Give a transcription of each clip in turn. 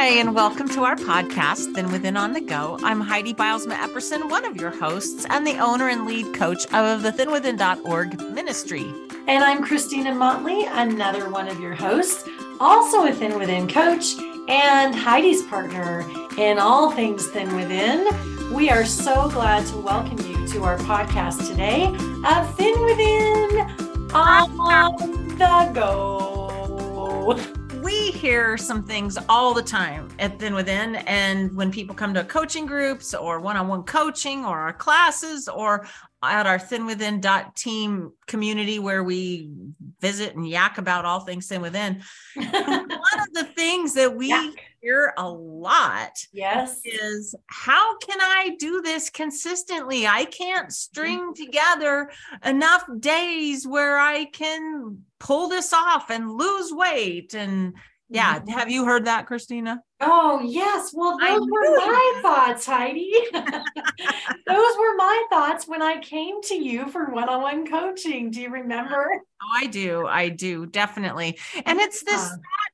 Hi, and welcome to our podcast, Thin Within on the Go. I'm Heidi Bylsma Epperson, one of your hosts and the owner and lead coach of the thinwithin.org ministry. And I'm Christina Motley, another one of your hosts, also a Thin Within coach and Heidi's partner in all things Thin Within. We are so glad to welcome you to our podcast today of Thin Within on the Go we hear some things all the time at Thin Within. And when people come to coaching groups or one on one coaching or our classes or at our Thin Within team community where we visit and yak about all things Thin Within, one of the things that we. Hear a lot yes. is how can I do this consistently? I can't string mm-hmm. together enough days where I can pull this off and lose weight and yeah mm-hmm. have you heard that christina? Oh yes. Well those were my thoughts heidi. Those were my thoughts when i came to you for one-on-one coaching. Do you remember? Oh i do. I do. Definitely. And it's this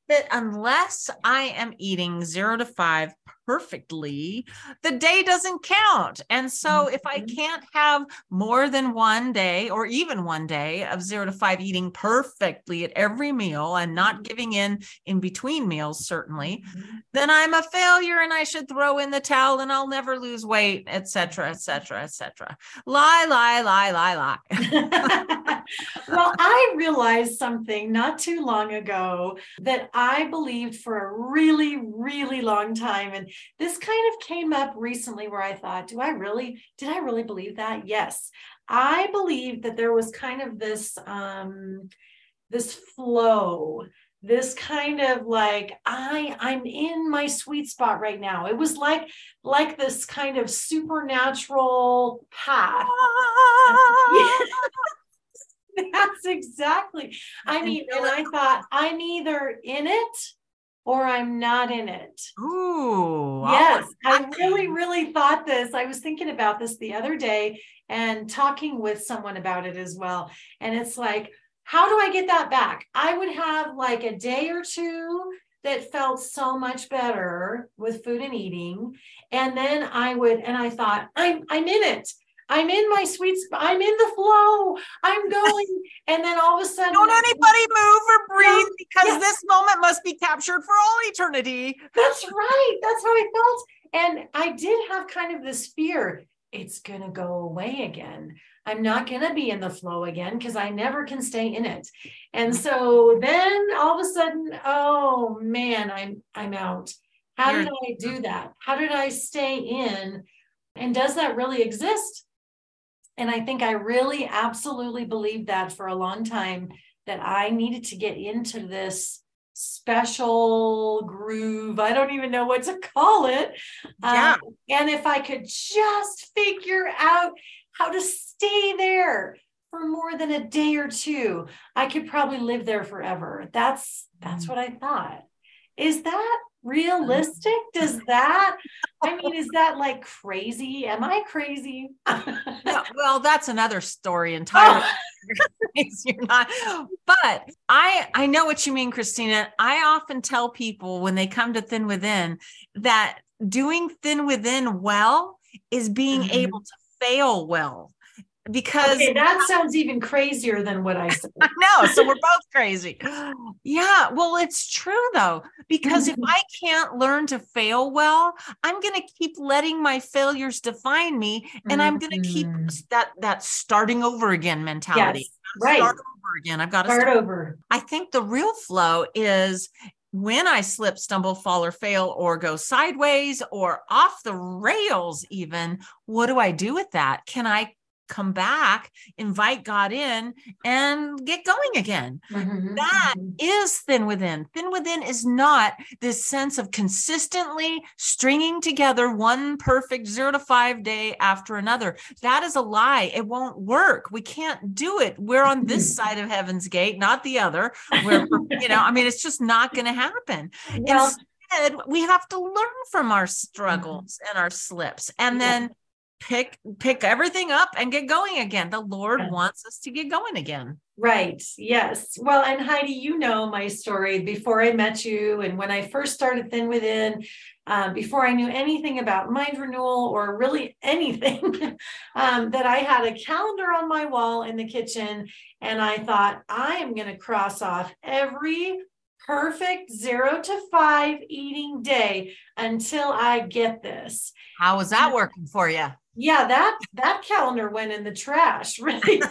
that unless i am eating zero to five perfectly, the day doesn't count. And so if I mm-hmm. can't have more than one day or even one day of zero to five eating perfectly at every meal and not mm-hmm. giving in in between meals, certainly, mm-hmm. then I'm a failure and I should throw in the towel and I'll never lose weight, etc., etc., etc. Lie, lie, lie, lie, lie. well, I realized something not too long ago that I believed for a really, really long time. And this kind of came up recently where I thought, do I really, did I really believe that? Yes. I believe that there was kind of this, um, this flow this kind of like i i'm in my sweet spot right now it was like like this kind of supernatural path that's exactly i mean and i thought i'm either in it or I'm not in it. Ooh. Yes, I really, really thought this. I was thinking about this the other day and talking with someone about it as well. And it's like, how do I get that back? I would have like a day or two that felt so much better with food and eating. And then I would, and I thought, I'm I'm in it. I'm in my sweet spot. I'm in the flow. I'm going. And then all of a sudden, don't anybody move or breathe because yeah. this moment must be captured for all eternity. That's right. That's how I felt. And I did have kind of this fear it's going to go away again. I'm not going to be in the flow again because I never can stay in it. And so then all of a sudden, oh man, I'm I'm out. How did I do that? How did I stay in? And does that really exist? And I think I really absolutely believed that for a long time that I needed to get into this special groove. I don't even know what to call it. Yeah. Um, and if I could just figure out how to stay there for more than a day or two, I could probably live there forever. That's that's mm. what I thought. Is that realistic? Does that, I mean, is that like crazy? Am I crazy? no, well, that's another story entirely. Oh. You're not, but I I know what you mean, Christina. I often tell people when they come to Thin Within that doing Thin Within well is being mm-hmm. able to fail well because okay, that sounds even crazier than what I said. no. So we're both crazy. Yeah. Well, it's true though, because if I can't learn to fail well, I'm going to keep letting my failures define me and I'm going to keep mm-hmm. that, that starting over again mentality. Yes, right. Start over again. I've got to start, start over. I think the real flow is when I slip, stumble, fall, or fail, or go sideways or off the rails, even, what do I do with that? Can I come back, invite God in, and get going again. Mm-hmm. That mm-hmm. thin within. Thin within is not this sense of consistently stringing together one perfect zero to five day after another. That is a lie. It won't work. We can't do it. We're on this mm-hmm. side of heaven's gate, not the other. You know, I mean, it's just not going to happen. Well, Instead, we have to learn from our struggles mm-hmm. and our slips and then pick pick everything up and get going again. The Lord Yeah. wants us to get going again. Right. Yes. Well, and Heidi, you know my story before I met you, and when I first started Thin Within, um, before I knew anything about mind renewal or really anything, um, that I had a calendar on my wall in the kitchen, and I thought I am going to cross off every perfect zero to five eating day until I get this. How is that working for you? Yeah, that that calendar went in the trash. Really,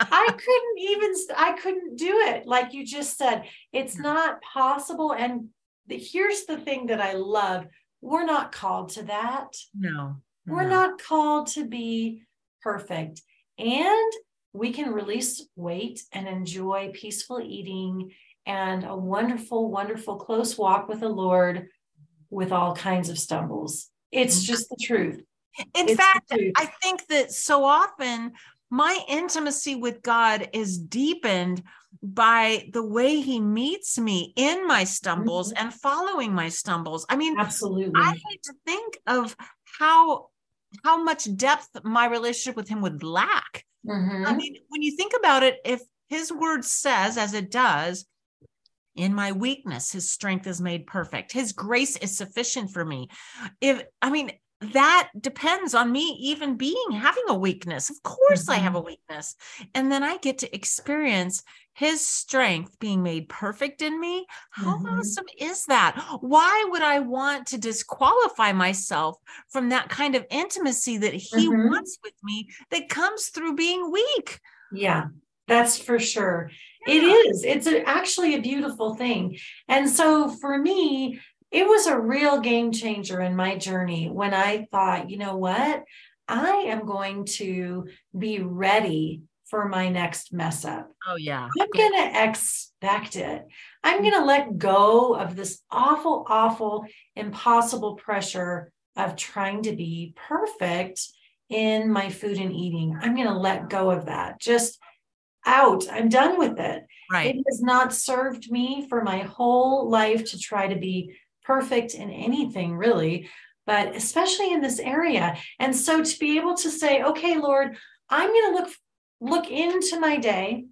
I couldn't even. I couldn't do it. Like you just said, it's hmm. not possible. And the, here's the thing that I love: we're not called to that. No. We're no. not called to be perfect, and we can release weight and enjoy peaceful eating and a wonderful, wonderful close walk with the Lord, with all kinds of stumbles. It's just the truth. In It's fact, truth. I think that so often my intimacy with God is deepened by the way he meets me in my stumbles Mm-hmm. and following my stumbles. I mean, Absolutely. I hate to think of how how much depth my relationship with him would lack. I Mhm. mean, when you think about it, if his word says, as it does, in my weakness, his strength is made perfect. His grace is sufficient for me. If I mean, that depends on me even being having a weakness. Of course, I have a weakness. And then I get to experience his strength being made perfect in me. How Mhm. awesome is that? Why would I want to disqualify myself from that kind of intimacy that he Mhm. wants with me that comes through being weak? Yeah, that's for sure. It is. It's a, actually a beautiful thing. And so for me, it was a real game changer in my journey when I thought, you know what? I am going to be ready for my next mess up. Oh, yeah. I'm going to expect it. I'm going to let go of this awful, awful, impossible pressure of trying to be perfect in my food and eating. I'm going to let go of that. Just out. I'm done with it. Right. It has not served me for my whole life to try to be perfect in anything, really, but especially in this area. And so to be able to say, okay, Lord, I'm going to look look into my day,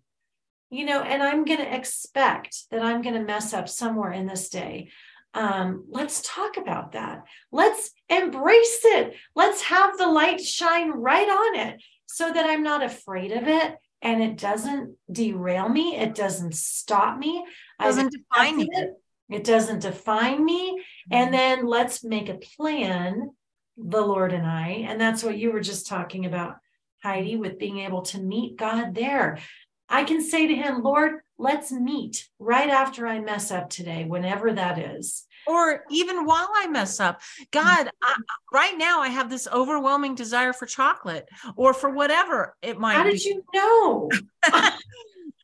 you know, and I'm going to expect that I'm going to mess up somewhere in this day. Um, let's talk about that. Let's embrace it. Let's have the light shine right on it so that I'm not afraid of it and it doesn't derail me. It doesn't stop me. I've Doesn't define accepted It. it doesn't define me. And mm-hmm. then let's make a plan, the Lord and I. And that's what you were just talking about, Heidi, with being able to meet God there. I can say to him, Lord, let's meet right after I mess up today, whenever that is. Or even while I mess up. God, I, right now I have this overwhelming desire for chocolate or for whatever it might How be. did you know?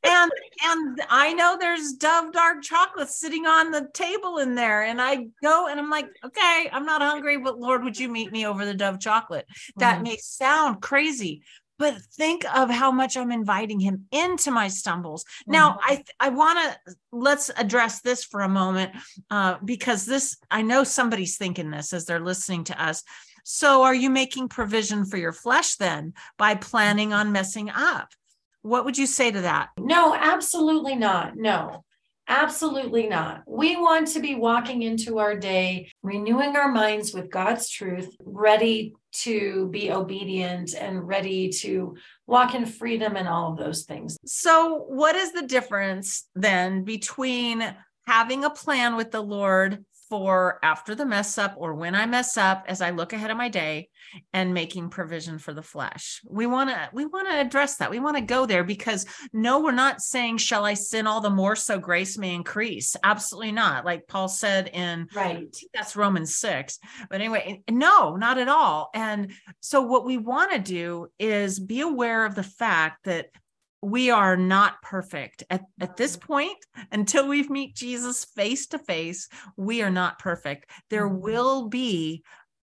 and and I know there's Dove dark chocolate sitting on the table in there, and I go and I'm like, okay, I'm not hungry, but Lord, would you meet me over the Dove chocolate? That Mhm. may sound crazy, but think of how much I'm inviting Him into my stumbles. Now, Mhm. I I want to let's address this for a moment uh, because this I know somebody's thinking this as they're listening to us. So, are you making provision for your flesh then by planning on messing up? What would you say to that? No, absolutely not. No, absolutely not. We want to be walking into our day, renewing our minds with God's truth, ready to be obedient and ready to walk in freedom and all of those things. So, what is the difference then between having a plan with the Lord for after the mess up or when I mess up as I look ahead of my day and making provision for the flesh? We want to we want to address that. We want to go there because no, we're not saying shall I sin all the more so grace may increase. Absolutely not. Like Paul said in Right. that's Romans 6. But anyway, no, not at all. And so what we want to do is be aware of the fact that we are not perfect at, at this point until we meet Jesus face to face. We are not perfect. There Mhm. will be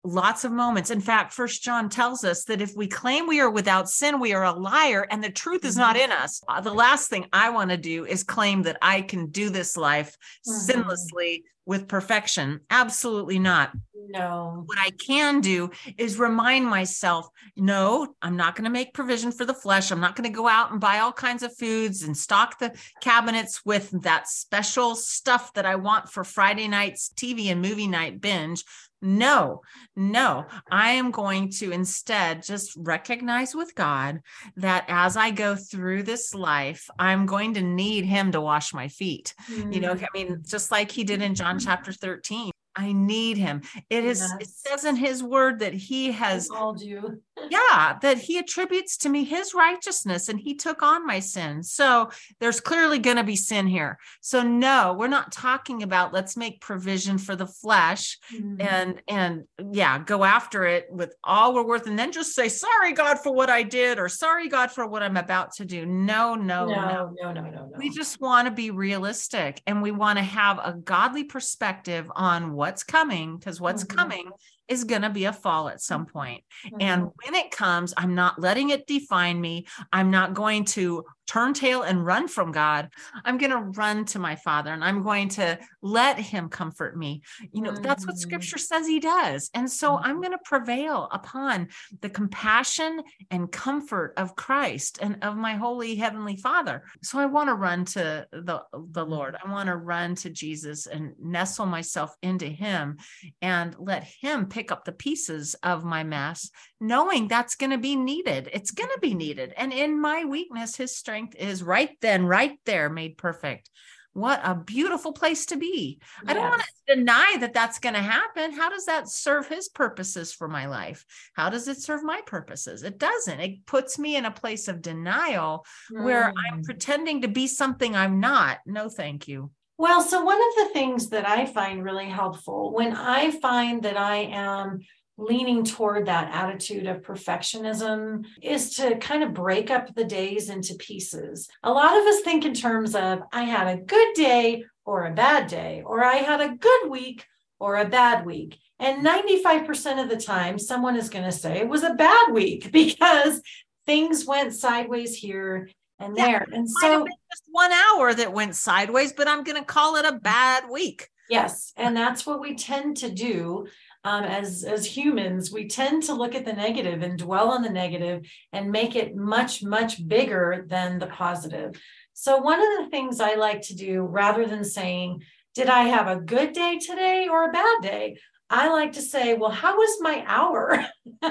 lots of moments. In fact, First John tells us that if we claim we are without sin, we are a liar and the truth is not in us. Uh, The last thing I want to do is claim that I can do this life Mhm. sinlessly with perfection. Absolutely not. No. What I can do is remind myself no, I'm not going to make provision for the flesh. I'm not going to go out and buy all kinds of foods and stock the cabinets with that special stuff that I want for Friday night's TV and movie night binge. No, no, I am going to instead just recognize with God that as I go through this life, I'm going to need Him to wash my feet. Mm-hmm. You know, I mean, mm. just like He did in John chapter 13. I need him. It is yes. it says in his word that he has called you. yeah, that he attributes to me his righteousness and he took on my sin. So there's clearly going to be sin here. So no, we're not talking about let's make provision for the flesh mm-hmm. and and yeah, go after it with all we're worth and then just say sorry God for what I did or sorry God for what I'm about to do. No, no, no, no, no, no, no. no. We just want to be realistic and we want to have a godly perspective on what's coming because what's mm-hmm. coming is going to be a fall at some point. Mm-hmm. And when it comes, I'm not letting it define me. I'm not going to turn tail and run from God. I'm going to run to my Father and I'm going to let Him comfort me. You know, mm-hmm. that's what mm-hmm. Scripture says He does. And so I'm mm-hmm. going to prevail upon the compassion and comfort of Christ and of my holy Heavenly Father. So I want to run to the, the Lord. I want to run to Jesus and nestle myself into Him and let Him pick up the pieces of my mess, knowing that's going to be needed. It's going to be needed. And in my weakness, His strength is right then, right there, made perfect. What a beautiful place to be. Yes. I don't want to deny that that's going to happen. How does that serve his purposes for my life? How does it serve my purposes? It doesn't. It puts me in a place of denial mm. where I'm mm. pretending to be something I'm not. No, thank you. Well, so one of the things that I find really helpful when I find that I am leaning toward that attitude of perfectionism is to kind of break up the days into pieces. A lot of us think in terms of, I had a good day or a bad day, or I had a good week or a bad week. And 95% of the time, someone is going to say it was a bad week because things went sideways here and there. and so, just one hour that went sideways, but I'm going to call it a bad week. Yes. And that's what we tend to do um, as as humans we tend to look at the negative and dwell on the negative and make it much much bigger than the positive. So one of the things i like to do rather than saying did i have a good day today or a bad day? I like to say well how was my hour?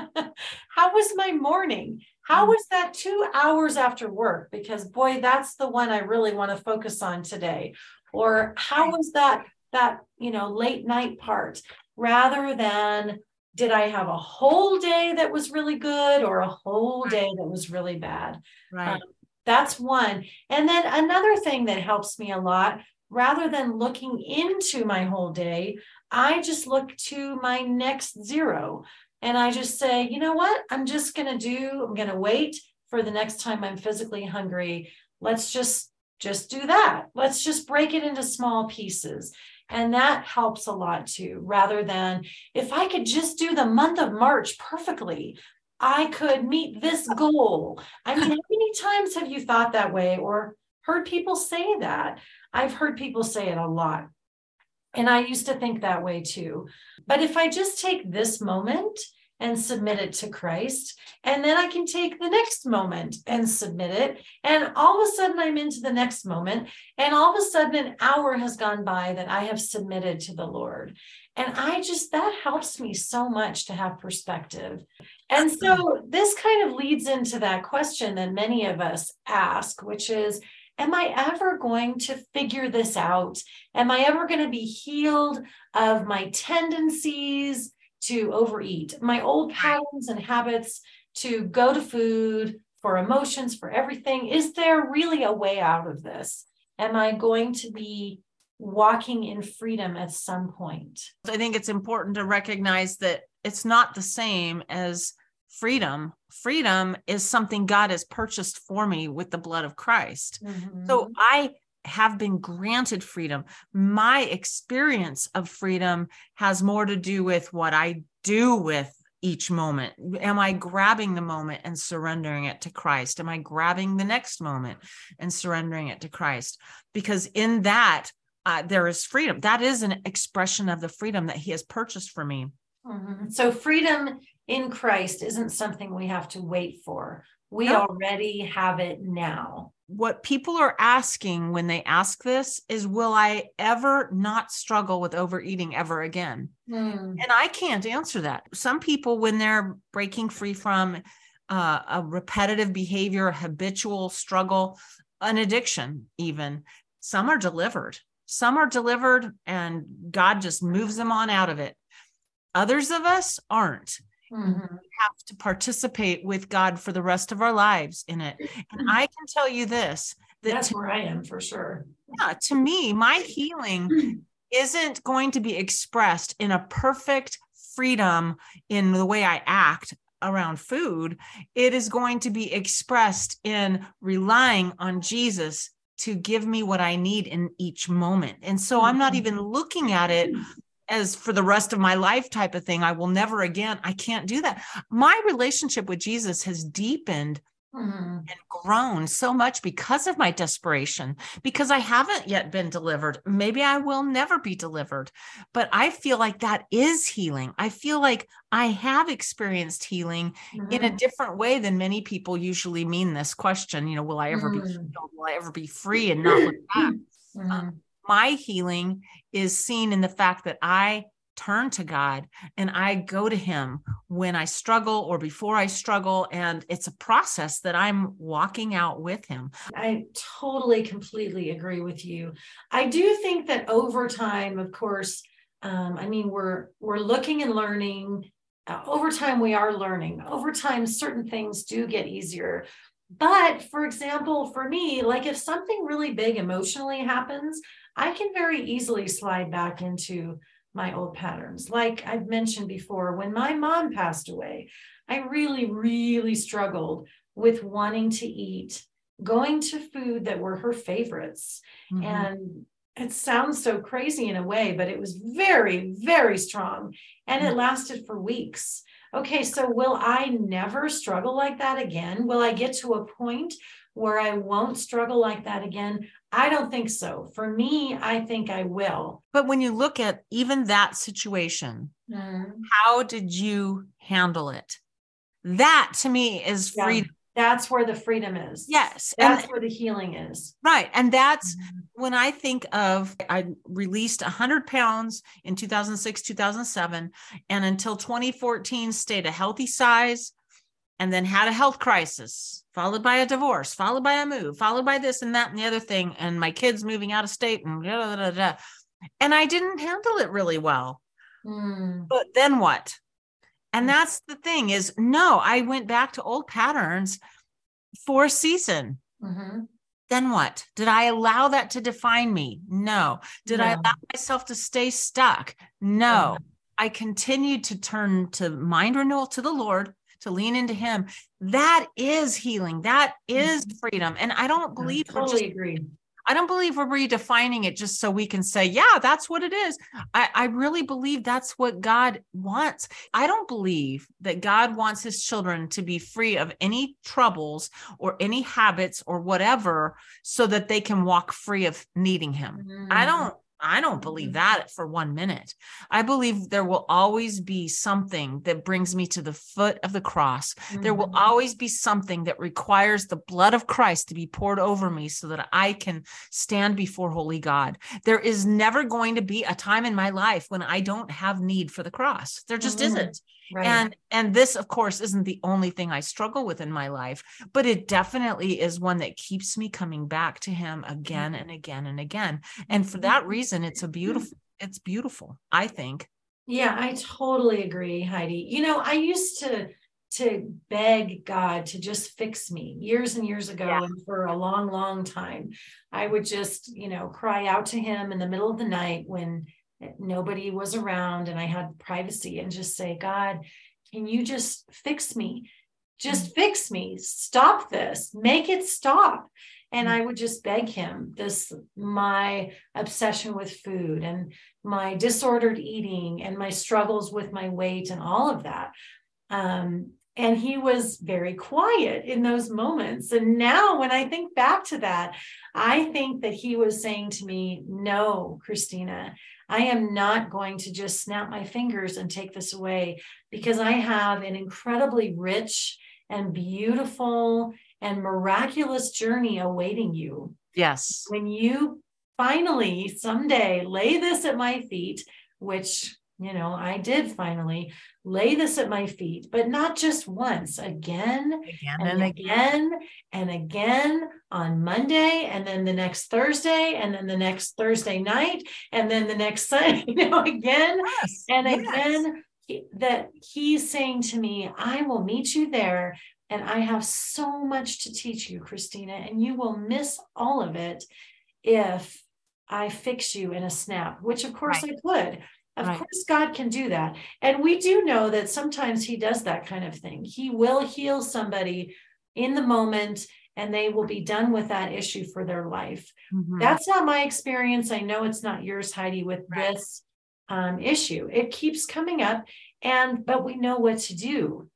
How was my morning? How mm. was that two hours after work? Because boy that's the one i really want to focus on today. Or how was that that you know late night part rather than did I have a whole day that was really good or a whole day that was really bad? Right. Um, that's one. And then another thing that helps me a lot, rather than looking into my whole day, I just look to my next zero. And I just say, you know what? I'm just going to do, I'm going to wait for the next time I'm physically hungry. Let's just just do that. Let's just break it into small pieces. And that helps a lot too, rather than if I could just do the month of March perfectly, I could meet this goal. I mean, how many times have you thought that way or heard people say that? I've heard people say it a lot. And I used to think that way too. But if I just take this moment and submit it to Christ. And then I can take the next moment and submit it. And all of a sudden, I'm into the next moment. And all of a sudden, an hour has gone by that I have submitted to the Lord. And I just, that helps me so much to have perspective. And so this kind of leads into that question that many of us ask, which is, Am I ever going to figure this out? Am I ever going to be healed of my tendencies? To overeat, my old patterns and habits to go to food for emotions, for everything. Is there really a way out of this? Am I going to be walking in freedom at some point? I think it's important to recognize that it's not the same as freedom. Freedom is something God has purchased for me with the blood of Christ. Mm-hmm. So I have been granted freedom. My experience of freedom has more to do with what I do with each moment. Am I grabbing the moment and surrendering it to Christ? Am I grabbing the next moment and surrendering it to Christ? Because in that, uh, there is freedom. That is an expression of the freedom that He has purchased for me. Mm-hmm. So, freedom in Christ isn't something we have to wait for. We no. already have it now. What people are asking when they ask this is, Will I ever not struggle with overeating ever again? Mm. And I can't answer that. Some people, when they're breaking free from uh, a repetitive behavior, a habitual struggle, an addiction, even, some are delivered. Some are delivered and God just moves them on out of it. Others of us aren't. Mm-hmm. We have to participate with God for the rest of our lives in it. And I can tell you this that that's where I am for sure. Yeah, to me, my healing isn't going to be expressed in a perfect freedom in the way I act around food. It is going to be expressed in relying on Jesus to give me what I need in each moment. And so I'm not mm-hmm. even looking at it as for the rest of my life type of thing. I will never again, I can't do that. My relationship with Jesus has deepened mm-hmm. and grown so much because of my desperation, because I haven't yet been delivered. Maybe I will never be delivered, but I feel like that is healing. I feel like I have experienced healing mm-hmm. in a mm-hmm. different way than many people usually mean this question. You know, will I ever mm-hmm. be healed? Will I ever be free and not look back? Mm-hmm. Um, my healing is seen in the fact that I turn to God and I go to Him when I struggle or before I struggle. And it's a process that I'm walking out with Him. I totally, completely agree with you. I do think that over time, of course, um, I mean, we're we're looking and learning. Uh, over time, we are learning. Over time, certain things do get easier. But for example, for me, like if something really big emotionally happens, I can very easily slide back into my old patterns. Like I've mentioned before, when my mom passed away, I really, really struggled with wanting to eat, going to food that were her favorites. Mm-hmm. And it sounds so crazy in a way, but it was very, very strong. And it mm-hmm. lasted for weeks. Okay, so will I never struggle like that again? Will I get to a point where I won't struggle like that again? I don't think so. For me, I think I will. But when you look at even that situation, mm. how did you handle it? That to me is yeah. freedom. That's where the freedom is. Yes. That's and, where the healing is. Right. And that's mm-hmm. when I think of, I released 100 pounds in 2006, 2007, and until 2014 stayed a healthy size and then had a health crisis, followed by a divorce, followed by a move, followed by this and that and the other thing, and my kids moving out of state and da, da, da, and I didn't handle it really well. Mm. But then what? And hmm. that's the thing is no, I went back to old patterns for a season. Mm-hmm. Then what? Did I allow that to define me? No. Did no. I allow myself to stay stuck? No. I continued to turn to mind renewal to the Lord to lean into him that is healing that is mm-hmm. freedom and i don't believe I totally just, agree I don't believe we're redefining it just so we can say, yeah, that's what it is. I, I, really believe that's what God wants. I don't believe that God wants his children to be free of any troubles or any habits or whatever so that they can walk free of needing him. Mm-hmm. I don't I don't believe mm-hmm. that for one minute. I believe there will always be something that brings me to the foot of the cross. Mm-hmm. There will mm-hmm. always be something that requires the blood of Christ to be poured over me so that I can stand before holy God. There is never going to be a time in my life when I don't have need for the cross. There just mm-hmm. isn't. Right. And and this of course isn't the only thing I struggle with in my life, but it definitely is one that keeps me coming back to him again and again and again. And for that reason it's a beautiful it's beautiful, I think. Yeah, I totally agree, Heidi. You know, I used to to beg God to just fix me years and years ago yeah. and for a long long time. I would just, you know, cry out to him in the middle of the night when nobody was around and I had privacy and just say, God, can you just fix me? Just mm-hmm. fix me. Stop this. Make it stop. And mm-hmm. I would just beg him this my obsession with food and my disordered eating and my struggles with my weight and all of that. Um, and he was very quiet in those moments. And now, when I think back to that, I think that he was saying to me, No, Christina, I am not going to just snap my fingers and take this away because I have an incredibly rich and beautiful and miraculous journey awaiting you. Yes. When you finally someday lay this at my feet, which you know, I did finally lay this at my feet, but not just once, again, again and, and again, again and again on Monday, and then the next Thursday, and then the next Thursday night, and then the next Sunday, you know, again yes, and yes. again. That he's saying to me, I will meet you there, and I have so much to teach you, Christina, and you will miss all of it if I fix you in a snap, which of course right. I could. Of right. course, God can do that. And we do know that sometimes He does that kind of thing. He will heal somebody in the moment and they will be done with that issue for their life. Mm-hmm. That's not my experience. I know it's not yours, Heidi, with right. this um, issue. It keeps coming up, and but we know what to do.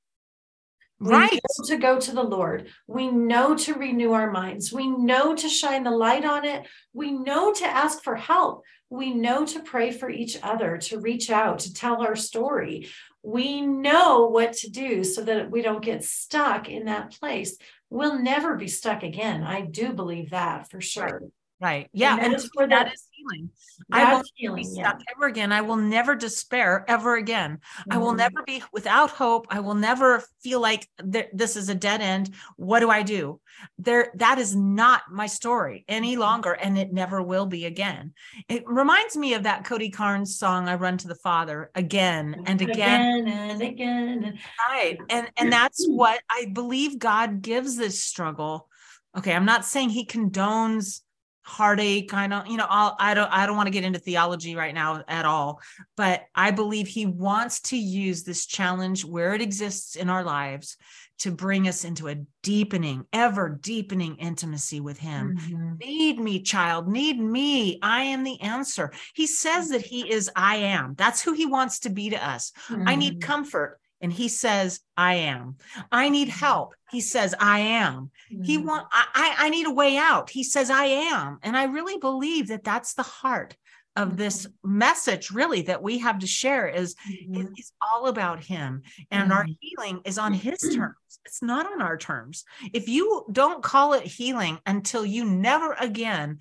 We right. know to go to the Lord. We know to renew our minds. We know to shine the light on it. We know to ask for help. We know to pray for each other, to reach out, to tell our story. We know what to do so that we don't get stuck in that place. We'll never be stuck again. I do believe that for sure. Right. Yeah. And, and for that is healing. I will healing, be stuck yeah. ever again. I will never despair ever again. Mm-hmm. I will mm-hmm. never be without hope. I will never feel like th- this is a dead end. What do I do? There, that is not my story any mm-hmm. longer, and it never will be again. It reminds me of that Cody Carnes song, "I Run to the Father," again and again, again and again. Right, and and that's what I believe God gives this struggle. Okay, I'm not saying He condones heartache kind of you know I'll, i don't i don't want to get into theology right now at all but i believe he wants to use this challenge where it exists in our lives to bring us into a deepening ever deepening intimacy with him mm-hmm. need me child need me i am the answer he says that he is i am that's who he wants to be to us mm-hmm. i need mm-hmm. comfort and he says i am. I need mm-hmm. help. He says i am. Mm-hmm. he want I, I need a way out. He says i am. And i really believe that that's the heart of this mm-hmm. message really that we have to share is mm-hmm. it's all about him and mm-hmm. our healing is on his terms. It's not on our terms. If you don't call it healing until you never again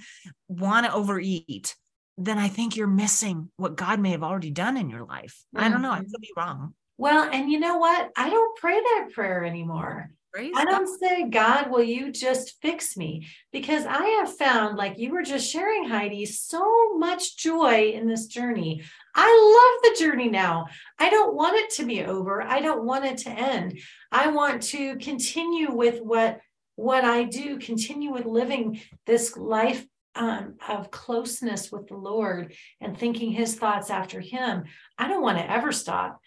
want to overeat then i think you're missing what god may have already done in your life. I don't know. I could be wrong well, and you know what? I don't pray that prayer anymore. Praise I don't God. say, God, will you just fix me? Because I have found, like you were just sharing, Heidi, so much joy in this journey. I love the journey now. I don't want it to be over. I don't want it to end. I want to continue with what what I do, continue with living this life um, of closeness with the Lord and thinking His thoughts after Him. I don't want to ever stop.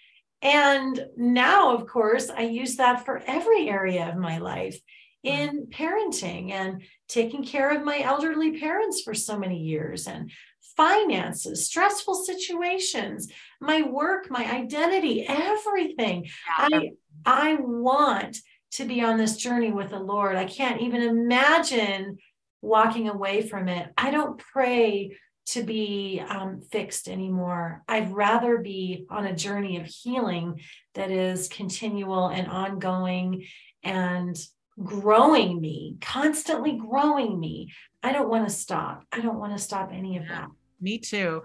And now, of course, I use that for every area of my life hmm. in parenting and taking care of my elderly parents for so many years and finances, stressful situations, my work, my identity, everything. I I want to be on this journey with the Lord. I can't even imagine walking away from it. I don't pray to be um, fixed anymore. I'd rather be on a journey of healing that is continual and ongoing and growing me, constantly growing me. I don't want to stop. I don't want to stop any of that. Me too.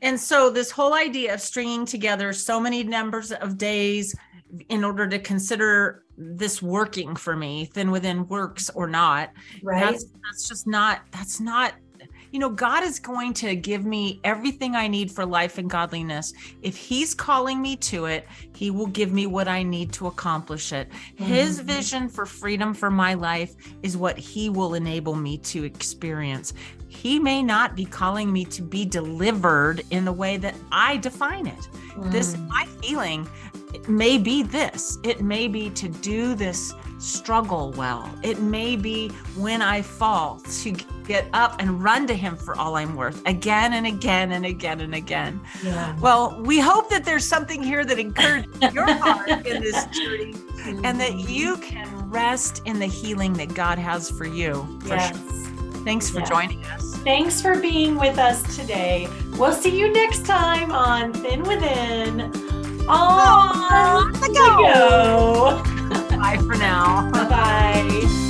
And so, this whole idea of stringing together so many numbers of days in order to consider this working for me, Thin Within works or not, right? That's, that's just not, that's not you know, God is going to give me everything I need for life and godliness. If He's calling me to it, He will give me what I need to accomplish it. Mm-hmm. His vision for freedom for my life is what He will enable me to experience. he may not be calling me to be delivered in the way that I define it. Mm. This, my feeling, it may be this. It may be to do this struggle well. It may be when I fall to get up and run to him for all I'm worth again and again and again and again. Yeah. Well, we hope that there's something here that encourages your heart in this journey and that mm-hmm. you can rest in the healing that God has for you. For yes. Sure. Thanks for joining us. Thanks for being with us today. We'll see you next time on Thin Within. On, on the go. go. Bye for now. Bye.